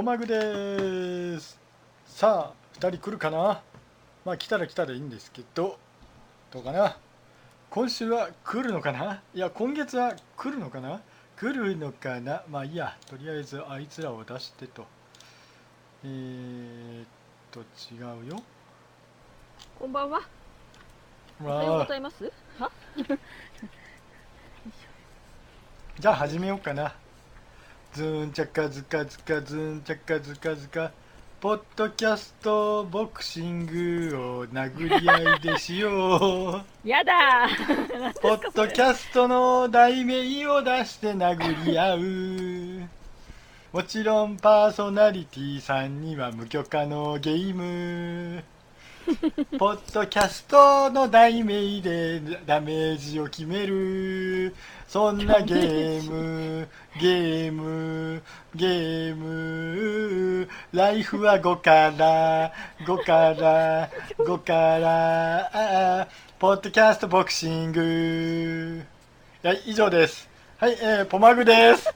はい、えー、ポマグです。さあ、二人来るかな？まあ来たら来たらいいんですけど、どうかな？今週は来るのかな？いや、今月は来るのかな？来るのかな？まあいいや、とりあえずあいつらを出してと。えーっと、違うよ。こんばんは。おはようまあ、ございます。は？じゃあ始めようかな。ズーンチャカズカズカズーンチャカズカズカ。ポッドキャストボクシングを殴り合いでしよう。やだポッドキャストの題名を出して殴り合う。もちろんパーソナリティさんには無許可のゲーム ポッドキャストの題名でダメージを決める。そんなゲームゲームゲーム。ライフは5から5から5からポッドキャストボクシング。はい以上です。はい、えー、ポマグです。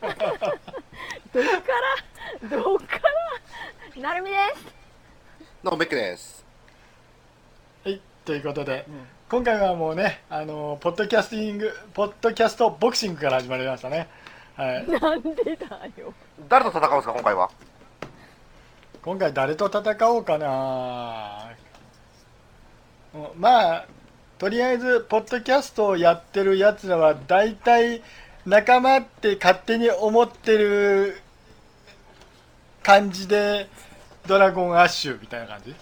どっからどっからなるみです。どうもベックです。はい、ということで、今回はもうね、あのポッドキャスティング、ポッドキャストボクシングから始まりましたね。はい、なんでだよ。誰と戦うんですか、今回は？今回誰と戦おうかな。うんまあ、とりあえず、ポッドキャストをやってるやつらは、大体仲間って勝手に思ってる感じで、ドラゴンアッシュみたいな感じ？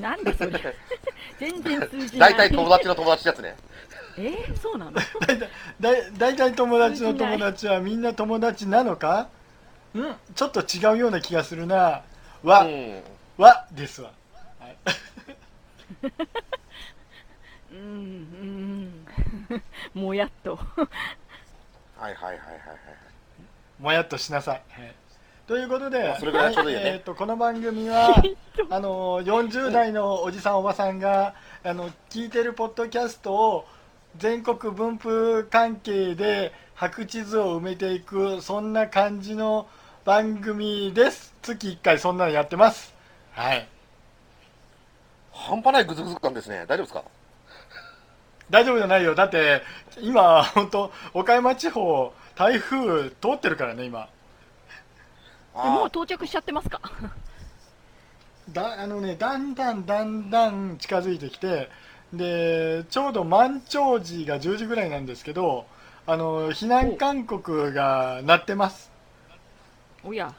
なんでそれ？全然通じない。大体友達の友達やつね。え？ー、そうなの？だい大体友達の友達はみんな友達なのか？んちょっと違うような気がするなわ、うん。わですわ、はい、う んうん。もやっと。はいはいはいはいはい。もやっとしなさい、はいということで、それぐらいちょうどいいよね。えーとこの番組は あの40代のおじさんおばさんがあの聞いてるポッドキャストを全国分布関係で白地図を埋めていくそんな感じの番組です。月1回そんなのやってます。はい。半端ないグズグズ感ですね。大丈夫ですか？大丈夫じゃないよ。だって今本当岡山地方台風通ってるからね今。えもうあ到着しちゃってますか？だあのねだんだんだんだん近づいてきてでちょうど満潮時が10時ぐらいなんですけどあの避難勧告が鳴ってます、おや、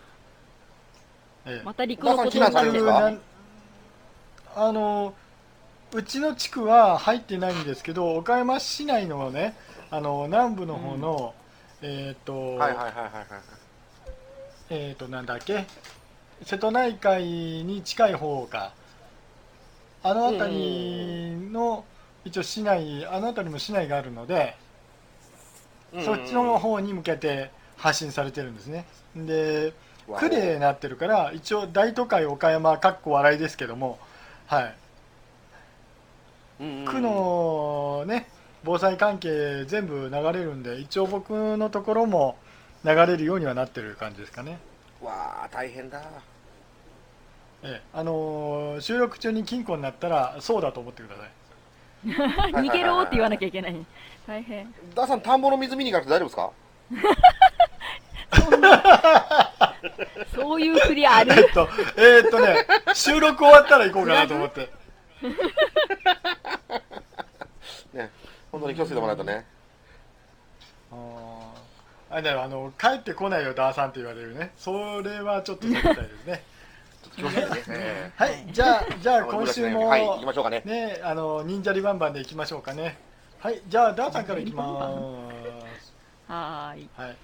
ええ。また陸のことになるるんですあのうちの地区は入ってないんですけど岡山市内のねあの南部の方の、えっ、と、はいはいはいはいはい。えー、となんだっけ？瀬戸内海に近い方か。あの辺りの一応市内あの辺りも市内があるので、そっちの方に向けて発信されてるんですね。で区でなってるから一応大都会岡山かっこ笑いですけどもはい。区のね防災関係全部流れるんで一応僕のところも流れるようにはなってる感じですかねわあ、大変だ。ええあのー収録中に金庫になったらそうだと思ってください 逃げろって言わなきゃいけない。大変。ダーさん、田んぼの水見に行かなくて大丈夫ですか？そんな。そういう振りあえるっ。とえーっとね収録終わったら行こうかなと思って ね。本当に気をつけてもらわないとね。あーあれだよあの帰ってこないよダーさんって言われるね。それはちょっと避けたいですね。はいじゃあじゃあえ今週もはい、行きましょうかね。ねあの忍者リバンバンで行きましょうかね。はいじゃあダーさんから行きます。はーい。はい。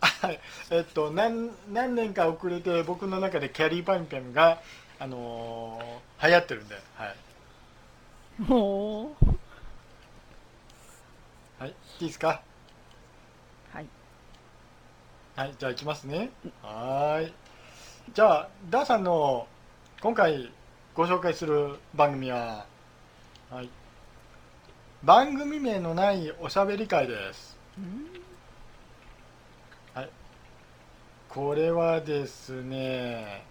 はい。えっと何何年か遅れて僕の中でキャリーパンピョンがあのー流行ってるんで。はい。もう。はいいいですか？はい。はいじゃあ行きますね。はーい。じゃあダーさんの今回ご紹介する番組ははい。番組名のないおしゃべり会です。うん。これはですね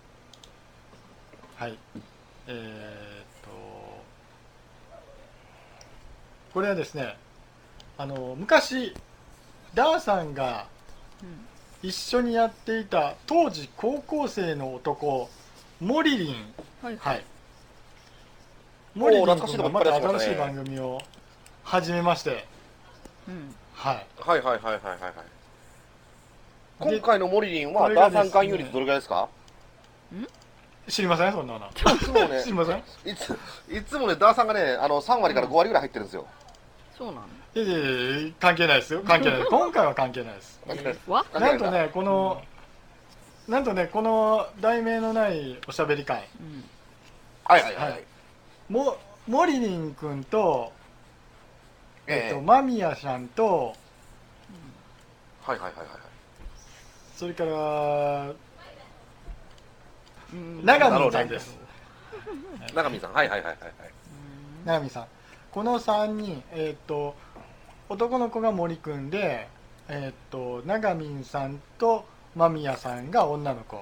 はい。えー、っとこれはですねあの昔ダーさんがうん一緒にやっていた当時高校生の男モリリン。はいはい。モリリンがまた新しい番組を始めまして。うん。はい。はいはいはいはいはい今回のモリリンこはダーサン含有率どれぐらいですか？知りません？そんなの。いつもね 知り、ません？いついつもね、ダーさんがね、あの3割から5割ぐらい入ってるんですよ。そうなの？いやいやいや関係ないですよ。関係ない。で す今回は関係ないです。なんとねこのなんとねこの題名のないおしゃべり会。うん。はいはいはい。はい。もモリリン君と、えっとえ間宮さんとえはいはいはいはい。それからうん。長見さんです、長見さん、はいはいはいはいはい。長見さんこの3人えっ、と男の子が森くんでえっ、と長見さんと間宮さんが女の子。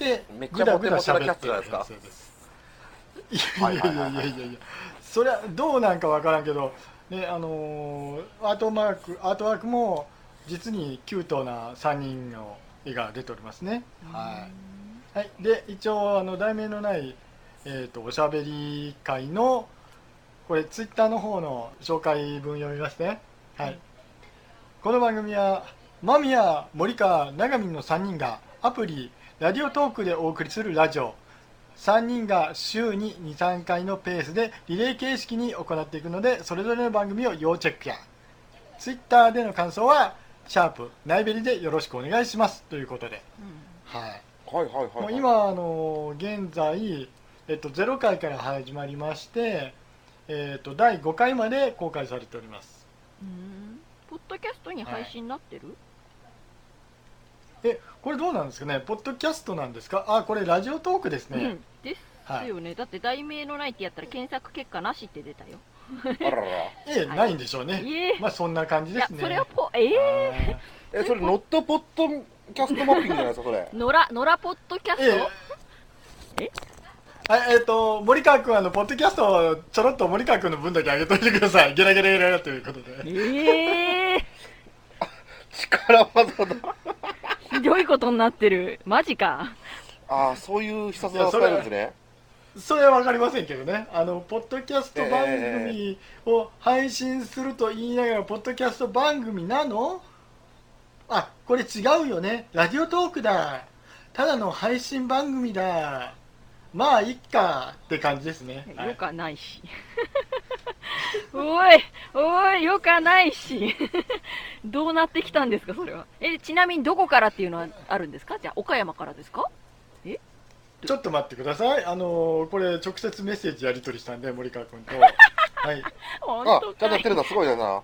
でめっちゃモテモテなキャストじゃないですか。ぐだぐだ喋ってるやつですいやいや。いやいやいやい。やそりゃどうなんかわからんけどねあのーアートマークアートワークも実にキュートな3人の絵が出ておりますね、はい、はい、で一応あの題名のない、えー、とおしゃべり会のこれツイッターの方の紹介文読みますね、はい、この番組は間宮森川長見の3人がアプリラジオトークでお送りするラジオ。3人が週に23回のペースでリレー形式に行っていくのでそれぞれの番組を要チェックや。ツイッターでの感想はシャープナイベリでよろしくお願いします。ということで、はい、はいはいはい、はい。もう今あの現在、えっと、0回から始まりまして、えっと、第5回まで公開されております。うん。ポッドキャストに配信になってる？えこれどうなんですかね？ポッドキャストなんですか？あこれラジオトークですね、うん。ですはい。よねだって題名のないってやったら検索結果なしって出たよ。あららら。ええはいないんでしょうね、い。えまあそんな感じですね。それはポえええ、それノットポッドキャストマッピングじゃないですか、それ。野良ポッドキャスえト？えはい、えっ、と、森川君、あの、ポッドキャストをちょろっと森川君の分だけ上げといてください。ゲラゲラゲラゲラということで。ええ力技だ。ひどいことになってるマジかああ、そういう必殺技使えるんですね。それはわかりませんけどね。あの、ポッドキャスト番組を配信すると言いながら、ポッドキャスト番組なの？あ、これ違うよね。ラジオトークだ。ただの配信番組だ。まあ、いっかって感じですね。はいよかないし おいおいよかないし どうなってきたんですかそれはえちなみにどこからっていうのはあるんですか？じゃあ岡山からですか？ちょっと待ってください。あの、これ直接メッセージやり取りしたんで、森川君と。はい。本あ、ちゃんとやってるんだ、すごいだな。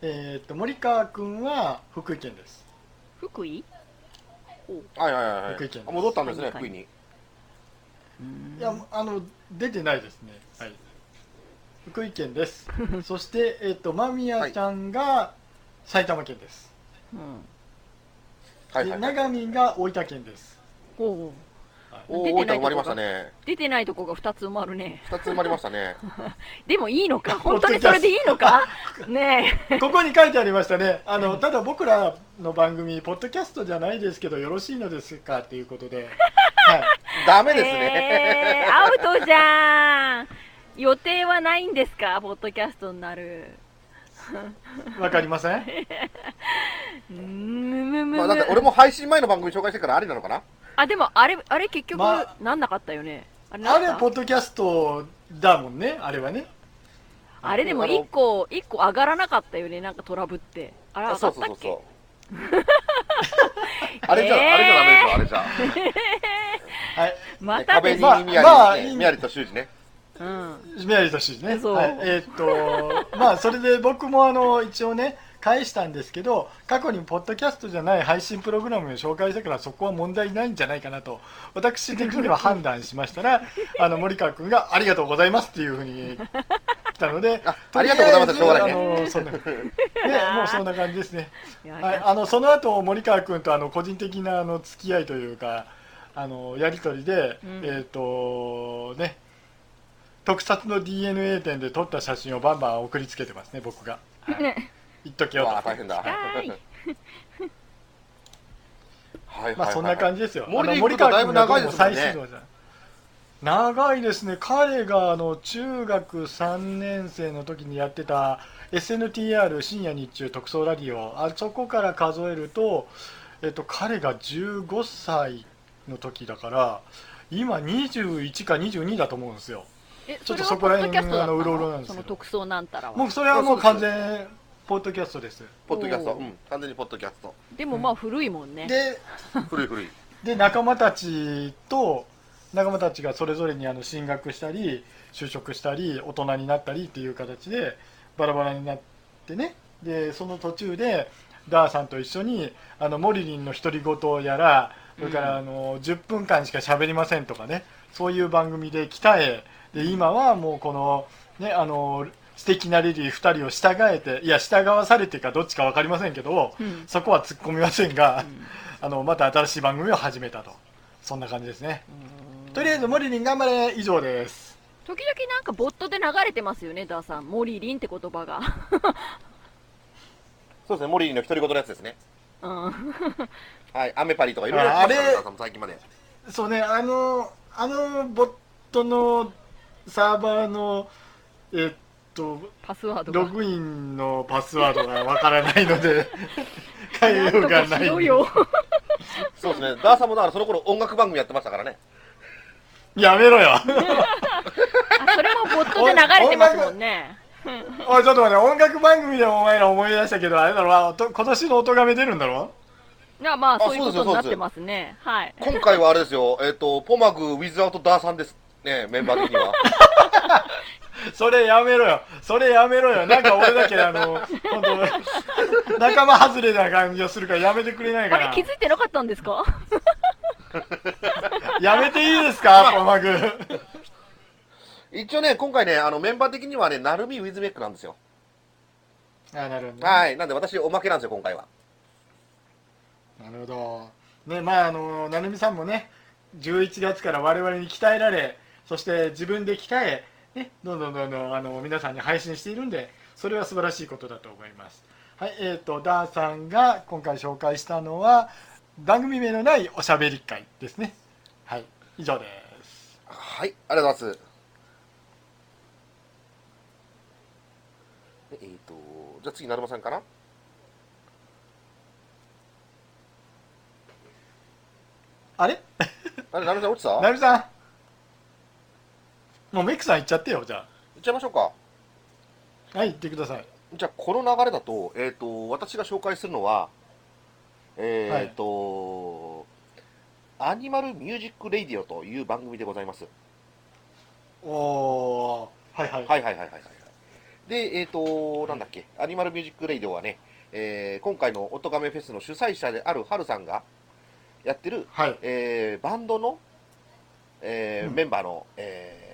えーっと、森川君は福井県です。福井？はいはいはいはい福井県。あ戻ったんですね、はい福井に。いや、あの、出てないですね。はい。福井県です。そして、えーっと、間宮ちゃんが埼玉県です。うんはいはい、で、はい。長見が大分県です。おうお出てないとこがー、大分埋まりましたね。出てないとこが2つ埋まるね二つ埋まりましたね。でもいいのか？本当にそれでいいのか？ねここに書いてありましたね。あの、ただ僕らの番組、ポッドキャストじゃないですけど、よろしいのですか？っていうことで。はい。えダメですね。えーアウトじゃん。予定はないんですか？ポッドキャストになる。わかりません。まあ、だって俺も配信前の番組紹介してからありなのかな？あでもあれあれ結局まあなんなかったよね。ああれ、ポッドキャストだもんね、あれはね。あれでも1個一個上がらなかったよねなんかトラブって。あれ上がそうったっけそうそうそう。あれじゃ、えーあれじゃダメですよ、あれじゃ。はい。また壁にあ宮まあいい城ね、宮城と修二ね。うんメアリーとしてね。そうはい。えーっと、まあ、それで僕もあの、一応ね、返したんですけど過去にポッドキャストじゃない配信プログラムを紹介したからそこは問題ないんじゃないかなと私的には判断しましたら あの森川君が「ありがとうございます」っていうふうに来たのであありがとうございますしょうがないねあのそんなねもうそんな感じですねはい、あのその後森川君とあの個人的なあの付き合いというかあのやり取りで、うん。えっ、とね特撮の DNA 店で撮った写真をバンバン送りつけてますね僕が、はい、ね言っときうよとわ大変だ。はいはいまあそんな感じですよ。森あの林君とだいぶ長いですね。長いですね。彼があの中学3年生の時にやってた SNTR 深夜日中特捜ラディオ。あそこから数えると、えっと、彼が15歳の時だから今21か22だと思うんですよ。えちょっとそこら辺ポッドキャストだったの？あのうろうろなんですけど。その特捜なんたらは？もうそれはもう完全ポッドキャストです。ポッドキャスト、うん、完全にポッドキャスト。でもまあ古いもんね。で 古い古い。で仲間たちと仲間たちがそれぞれにあの進学したり就職したり大人になったりっていう形でバラバラになってね。でその途中でダーさんと一緒にあのモリリンの独り言をやらそれからあの10分間しか喋りませんとかね。そういう番組で鍛えで今はもうこのねあの素敵なレディー2人を従えていや従わされてかどっちか分かりませんけどうん。そこは突っ込みませんが、うん。あのまた新しい番組を始めたと。そんな感じですね。うん。とりあえずモリリン頑張れ。以上です。時々なんかボットで流れてますよねダーさん。モリリンって言葉が。そうですね、森林の独り言のやつですね。うんはい、アメパリとかいろいろやって最近まで。そうねあのあのボットのサーバーのえっとパスワードが。ログインのパスワードがわからないので変えようがない。そうですね、ダーさんもだからその頃音楽番組やってましたからね。やめろよ。あそれもボットで流れてますもんね。おいちょっと待って音楽番組でお前ら思い出したけどあれだろと今年の音がめ出るんだろ？いやまああそういうことになってますね。はい。今回はあれですよ、えっ、と、ポマグウィズアウトダーさんです。ね、メンバー的には。それやめろよ。それやめろよ。なんか俺だけあの本当仲間外れな感じがするからやめてくれないかな。あれ気づいてなかったんですか？やめていいですかポマグ。一応ね、今回ね、あのメンバー的にはね、ナルミウィズメックなんですよ。あなるほど、はい、なんで私、おまけなんですよ、今回は。なるほど。ねまああの成美さんもね11月から我々に鍛えられそして自分で鍛え、ね、どんどんどんどんあの皆さんに配信しているんでそれは素晴らしいことだと思います。はいえー、とダーさんが今回紹介したのは番組名のないおしゃべり会ですね。はい以上です。はい、ありがとうございます。えっ、と、じゃあ次、成馬さんかな？あれ？あれ、成馬さん落ちた？さん。もうメイクさん行っちゃってよじゃ行っちゃいましょうか。あはい行ってください。じゃあ、この流れだと、えっ、と、私が紹介するのは、えっ、と、アニマルミュージック・レイディオという番組でございます。おおーはいはい。はいはいはいはいはい。で、えっ、と、なんだっけ、アニマルミュージック・レイディオはね、えー今回のオトガメフェスの主催者であるハルさんがやってる、はい。えーバンドの、えーうん。メンバーの、えー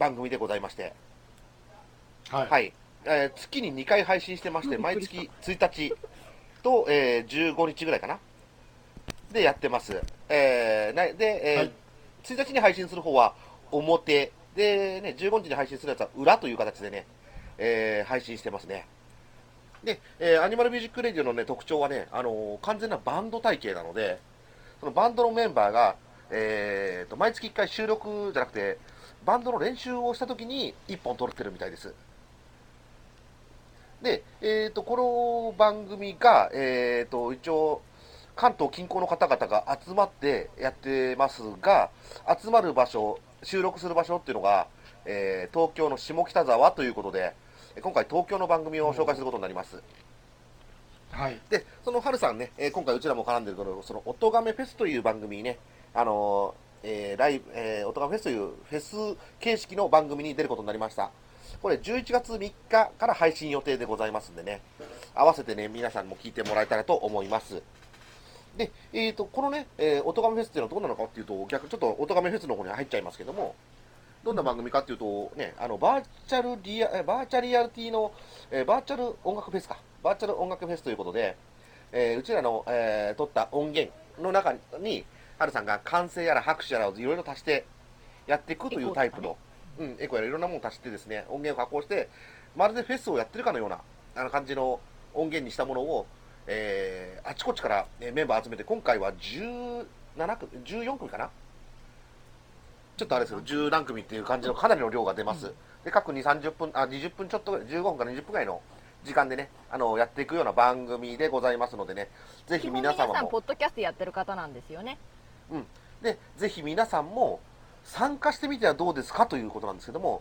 番組でございまして、はい、はい。えー月に2回配信してまして、うん毎月1日と、えー15日ぐらいかな、でやってます。えーなで、えーはい。1日に配信する方は表、で、ね、15日に配信するやつは裏という形でね、えー配信してますね。で、えーアニマルミュージックレディオの、ね、特徴はね、あのー完全なバンド体系なので、そのバンドのメンバーが、えーと毎月1回収録じゃなくて、バンドの練習をしたときに1本撮ってるみたいです。で、えー、とこの番組が、えー、と一応、関東近郊の方々が集まってやってますが、集まる場所、収録する場所っていうのが、えー東京の下北沢ということで、今回、東京の番組を紹介することになります。はいで、その春さんね、えー今回うちらも絡んでるこの、その、おとがめフェスという番組にね、あのーえーライブ、えー、おとがめフェスというフェス形式の番組に出ることになりました。これ11月3日から配信予定でございますんでね、合わせてね、皆さんも聞いてもらえたらと思います。で、えーと、このね、えー、おとがめフェスっていうのはどうなのかっていうと、逆、ちょっとおとがめフェスの方に入っちゃいますけども、どんな番組かっていうと、ね、あの、バーチャルリア、えバーチャリアリティの、えーバーチャル音楽フェスか。バーチャル音楽フェスということで、えーうちらの、えー撮った音源の中に、ハルさんが歓声やら拍手やらをいろいろ足してやっていくというタイプの、うん、エコやらいろんなものを足してですね、音源を加工して、まるでフェスをやってるかのような、あの感じの音源にしたものを、えーあちこちから、えーメンバー集めて、今回は17組、14組かな？ちょっとあれですけど、10何組っていう感じのかなりの量が出ます。で、各2、30分、あ、20分ちょっとぐらい、15分から20分ぐらいの時間でね、あの、やっていくような番組でございますのでね、ぜひ皆様も。皆さんポ、ッドキャストやってる方なんですよね。で、ぜひ皆さんも参加してみてはどうですかということなんですけども、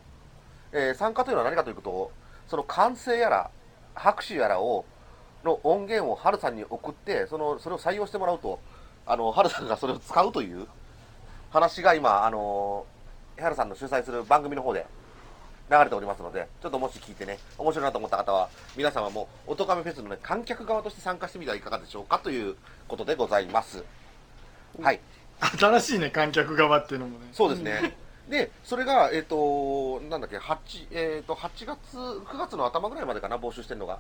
えー参加というのは何かというと、その歓声やら、拍手やらを、の音源をハルさんに送って、その、それを採用してもらうと、あの、ハルさんがそれを使うという話が今、あの、ハルさんの主催する番組の方で流れておりますので、ちょっともし聞いてね、面白いなと思った方は、皆様も、おとがめフェスのね、観客側として参加してみてはいかがでしょうかということでございます。はい。新しいね観客側っていうのもねそうですね。で、それが、えっ、と、なんだっけ、8、えっ、と、8月、9月の頭ぐらいまでかな、募集してるのが。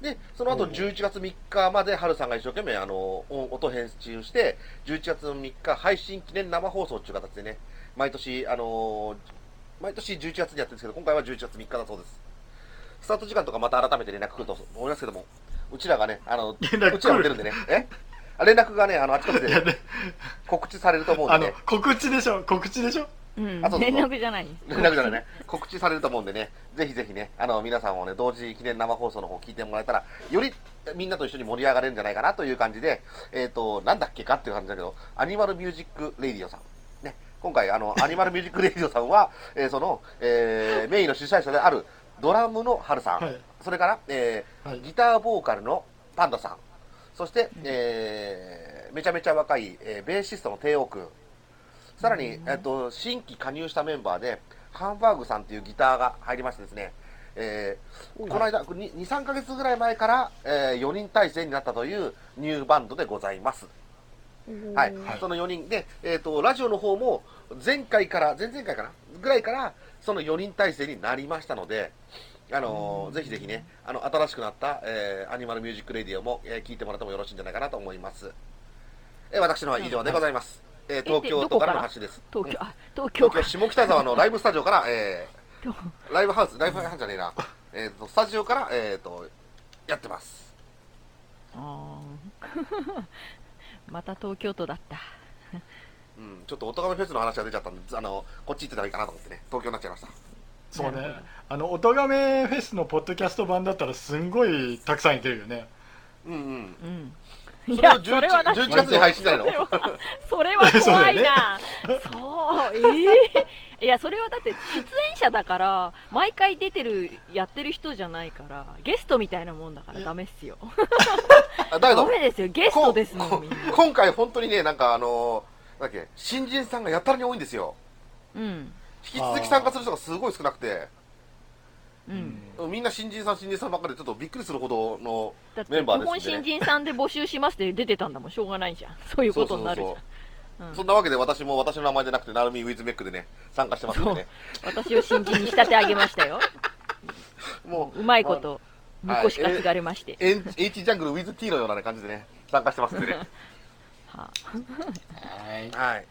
で、その後うん。11月3日まで、春さんが一生懸命、あの、音音編集して、11月の3日、配信記念生放送っていう形でね、毎年、あの毎年11月にやってるんですけど、今回は11月3日だそうです。スタート時間とかまた改めて連絡来ると思いますけども、うちらがね、あの、うちらも出るんでね、え？あ連絡がね、あの、あちこちで 告知されると思うんあのでね。告知でしょ？告知でしょ？うん。あそうそう連絡じゃない。連絡じゃないね。告知されると思うんでね、ぜひぜひね、あの、皆さんもね、同時記念生放送の方聞いてもらえたら、よりみんなと一緒に盛り上がれるんじゃないかなという感じで、えっ、と、なんだっけかっていう感じだけど、アニマルミュージックレディオさん。ね、今回、あの、アニマルミュージックレディオさんは、えーその、えーメインの主催者である、ドラムのハルさん、はい。それから、えーはい。ギターボーカルのパンダさん、そして、えーめちゃめちゃ若い、えーベーシストの帝王くん、さらに、えっと、新規加入したメンバーで、ハンバーグさんっていうギターが入りましてですね、えーこの間、2、3ヶ月ぐらい前から、え4人体制になったというニューバンドでございます。はい。はいその4人で、えっ、と、ラジオの方も、前回から、前々回かな？ぐらいから、その4人体制になりましたので、あのーぜひぜひね、あの、新しくなった、えーアニマルミュージックレディオも、えー聞いてもらってもよろしいんじゃないかなと思います。えー私のは以上でございます。えー東京都から？の発信です？東京あ東京か。東京下北沢のライブスタジオから、えとー、ライブハウス、ライブハウスじゃねえな、えーと、スタジオから、えーと、やってます。あー。また東京都だった。うん、ちょっと、おとがめフェスの話が出ちゃったんで、あの、こっち行ってたらいいかなと思ってね、東京になっちゃいました。そうね。あの音がめフェスのポッドキャスト版だったらすんごいたくさんいてるよね。うんうん。うんいやそれは11な11月に配信じゃないの？それは怖いな。そうええ いやそれはだって出演者だから毎回出てるやってる人じゃないからゲストみたいなもんだからダメっすよ。だけど、メですよ。ゲストですもこん今回本当にね、なんかあのだっけ、新人さんがやたらに多いんですよ。うん。引き続き参加する人がすごい少なくて、うん。みんな新人さん、新人さんばっかりで、ちょっとびっくりするほどの、メンバー日ですね。本新人さんで募集しますって出てたんだもんしょうがないじゃん。そういうことになるじゃん。そううん。そんなわけで私も私の名前でなくて、ナルミウィズメックでね、参加してますんでね。私を新人に仕立て上げましたよ。もう、うまいことあ婿し担がれまして、エン H ジャングルウィズ T のような、ね、感じでね、参加してますんでね。ははい。はい。はい。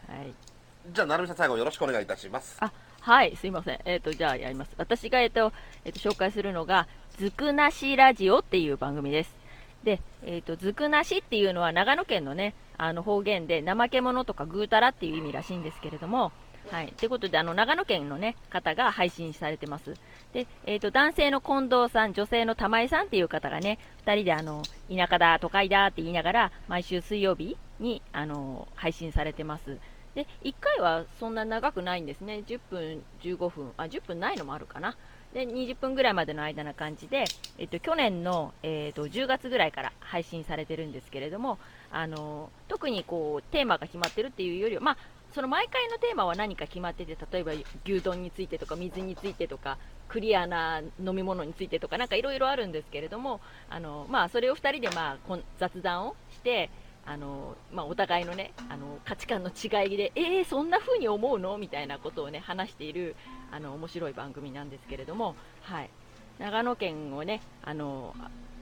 じゃあ、なるみさん最後よろしくお願いいたします。あはい、すいません。えっ、と、じゃあやります。私が、えっ、と、えっ、と、紹介するのが、ずくなしラジオっていう番組です。で、えっ、と、ずくなしっていうのは長野県のね、あの方言で、怠け者とかぐうたらっていう意味らしいんですけれども、はい。ということで、あの、長野県のね、方が配信されてます。で、えっ、と、男性の近藤さん、女性の玉井さんっていう方がね、二人であの、田舎だ、都会だって言いながら、毎週水曜日に、あの、配信されてます。で1回はそんな長くないんですね、10分、15分、あ10分ないのもあるかな、で20分ぐらいまでの間な感じで、えっと、去年の、えっと10月ぐらいから配信されてるんですけれども、あの特にこうテーマが決まってるっていうよりは、まあ、その毎回のテーマは何か決まってて例えば牛丼についてとか水についてとかクリアな飲み物についてとかなんかいろいろあるんですけれどもあの、まあ、それを2人で、まあ、こん雑談をしてあの、まあ、お互いの,、ね、あの価値観の違いでえー、そんな風に思うの？みたいなことを、ね、話しているあの面白い番組なんですけれども、はい、長野県をねあの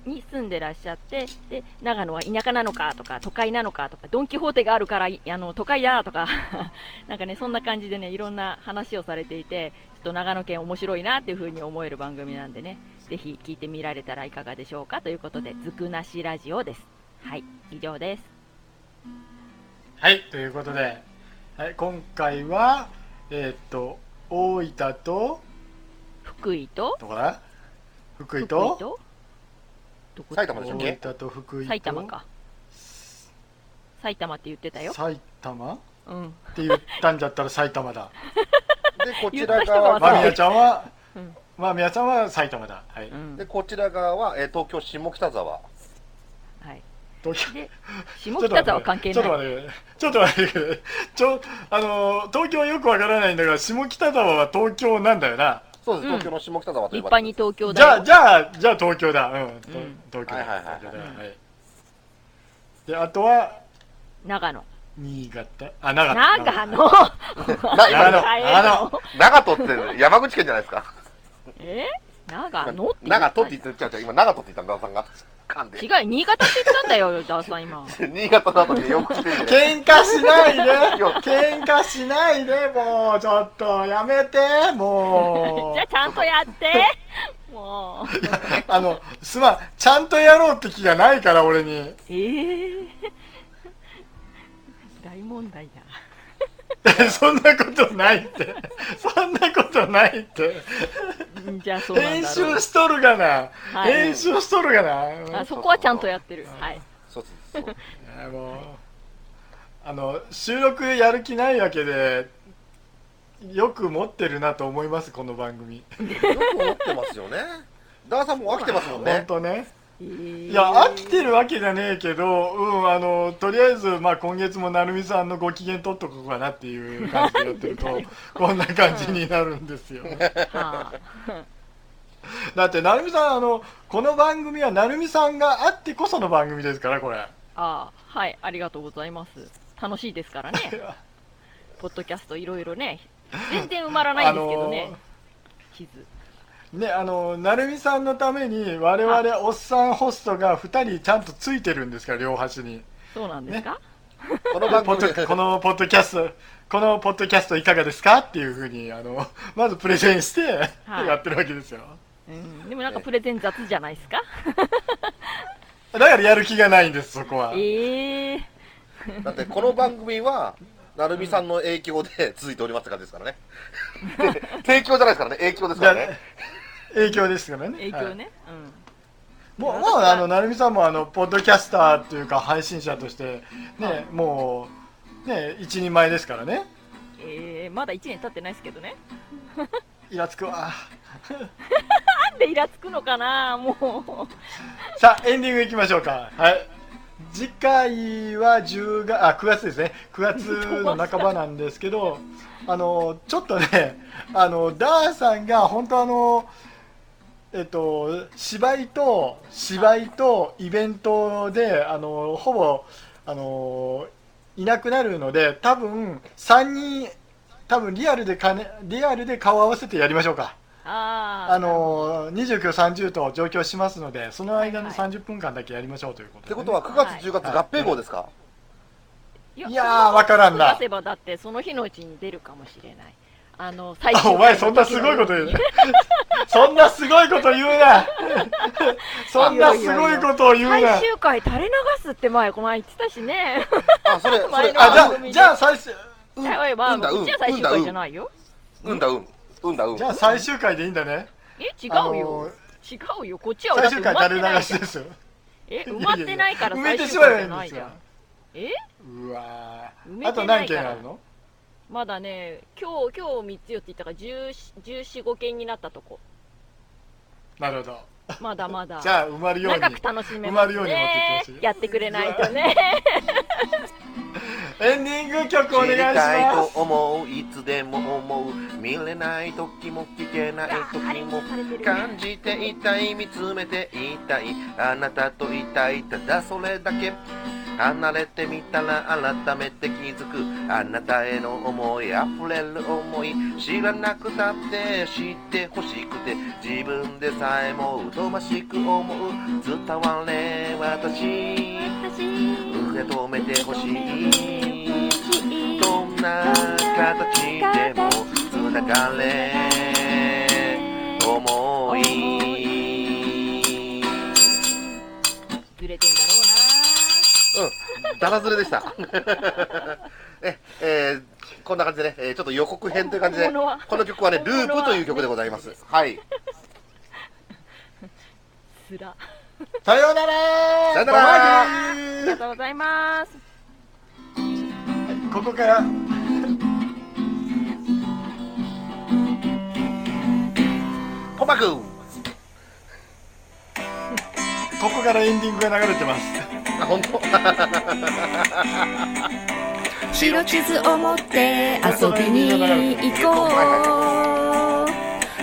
に住んでらっしゃってで長野は田舎なのかとか都会なのかとかドン・キホーテがあるからあの都会だとか なんかねそんな感じでねいろんな話をされていてちょっと長野県面白いなっていう風に思える番組なんでねぜひ聞いてみられたらいかがでしょうかということでずくなしラジオです。はい。以上です。はい。ということで、はい、今回はえー、っと大分と福井と？どこだ？福井と？どこ？埼玉でしょ大分と福井埼玉か。埼玉って言ってたよ。埼玉？うん。って言ったんだったら埼玉だ。でこちら側まみやちゃんは、うん、まみやちゃんは埼玉だ。はい、うん、でこちら側は、えー、東京下北沢。はい東京下北沢関係ない。ちょっと待ってちょっと待ってちょあの東京よくわからないんだが下北沢は東京なんだよな。そうです、東京の下北沢という立派に東京だじゃあじゃあじゃあ東京だ。うん、東京はいはいはい、であとは長野。新潟。あ長野。長野。長野。長野。長野。って山口県じゃないですか。え？長野って長野って言ってちゃう今長野って言ったんださんがんで。違う、新潟って言ったんだよ、ダーさん今。新潟なのによく来てる。喧嘩しないで 喧嘩しないで、もう、ちょっと、やめて、もう。じゃあ、ちゃんとやって。もう。あの、すまん、ちゃんとやろうって気がないから、俺に。ええー、大問題だ。そんなことないって。そんなことないって。じゃあそう編集しとるがな、はい、編集しとるがな。あそこはちゃんとやってる。はい。そうそうもうあの収録やる気ないわけでよく持ってるなと思いますこの番組。よく持ってますよね。ダーさんも飽きてますもんね。本当ねいや飽きてるわけじゃねえけど、うん、あのとりあえず、まあ、今月も成美さんのご機嫌取っとこうかなっていう感じでやってると こんな感じになるんですよ。だって成美さんあのこの番組は成美さんがあってこその番組ですからこれ。ああはいありがとうございます。楽しいですからね。ポッドキャストいろいろね全然埋まらないですけどね、地図ね、あの成美さんのために我々おっさんホストが2人ちゃんとついてるんですから両端に。そうなんですか、ね、この番組 このポッドキャストこのポッドキャストいかがですか？っていうふうにあのまずプレゼンしてやってるわけですよ、うん、でもなんかプレゼン雑じゃないですか？だからやる気がないんですそこは。ええー、だってこの番組は成美さんの影響で続いておりますって感じですからね。提供じゃないですからね。影響ですからね影響ですからね影響ね、はい、うんもう、もう、あの、成美さんも、あの、ポッドキャスターというか、配信者として、ね、もう、ね、一人前ですからね。ええー、まだ一年経ってないですけどね。イラつくわ。なんでイラつくのかな、もう。さあ、エンディングいきましょうか。はい。次回は10月、あ、9月ですね。9月の半ばなんですけど、あの、ちょっとね、あの、ダーさんが、本当あの、えっと、芝居と芝居とイベントであのほぼあのいなくなるので多分3人多分リアルでか、ね、リアルで顔合わせてやりましょうか。ああの29、30と上京しますのでその間の30分間だけやりましょうということで、ね、ってことは9月、10月合併号ですか、はい、いやー分からんな。出せばだってその日のうちに出るかもしれないあの最お前そんなすごいこと言うそんなすごいこと言うな。そんなすごいことを言うな。最終回垂れ流すって前この前言ってたしね。あそれ それあじゃあじゃあ最終うん、まあ、うんだうん。うちは最終回じゃないよ。うん。だうん。うんだうん。じゃあ最終回でいいんだね。え違うよ、違うよ。こっちは最終回垂れ流しですよ。え埋まってないから最終回じゃないじゃん。えうわあと何件あるの？まだね今日今日3つ4ついったから1415件になったとこ。なるほど。まだまだ。じゃあ埋まるように長く楽しめますね。埋まるように持ってきてやってくれないとね。エンディング曲お願いし知りたいますと思ういつでも思う。見れない時も聞けない時も感じていたい見つめていたい。あなたといたいただそれだけ離れてみたら改めて気づく。あなたへの思い溢れる思い知らなくたって知ってほしくて自分でさえも疎ましく思う。伝われ私。受け止めてほしい。どんな形でもつながれだらずれでした。え、えーこんな感じでね、えーちょっと予告編という感じで、この曲はね、ループという曲でございます。はい。すら。さようなら。さようなら。ありがとうございます。ここから。ポマくんここからエンディングが流れてますあ、本当？白地図を持って遊びに行こう。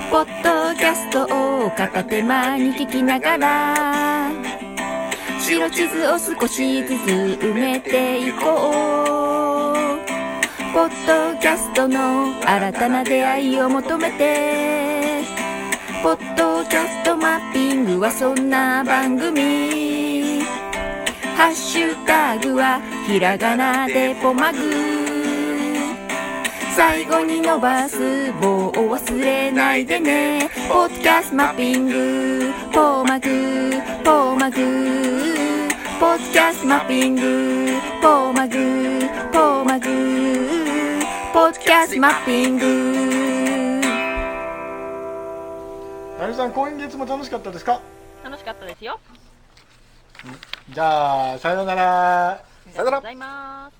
ポッドキャストを片手間に聞きながら白地図を少しずつ埋めていこう。ポッドキャストの新たな出会いを求めてポッドキャストマッピングはそんな番組。ハッシュタグはひらがなでポマグ。最後に伸ばす棒を忘れないでね。ポッドキャストマッピング。ポマグ。ポマグ。ポッドキャストマッピング。ポマグ。ポマグ。ポッドキャストマッピング。なるさん今月も楽しかったですか？楽しかったですよじゃあさようなら。さよなら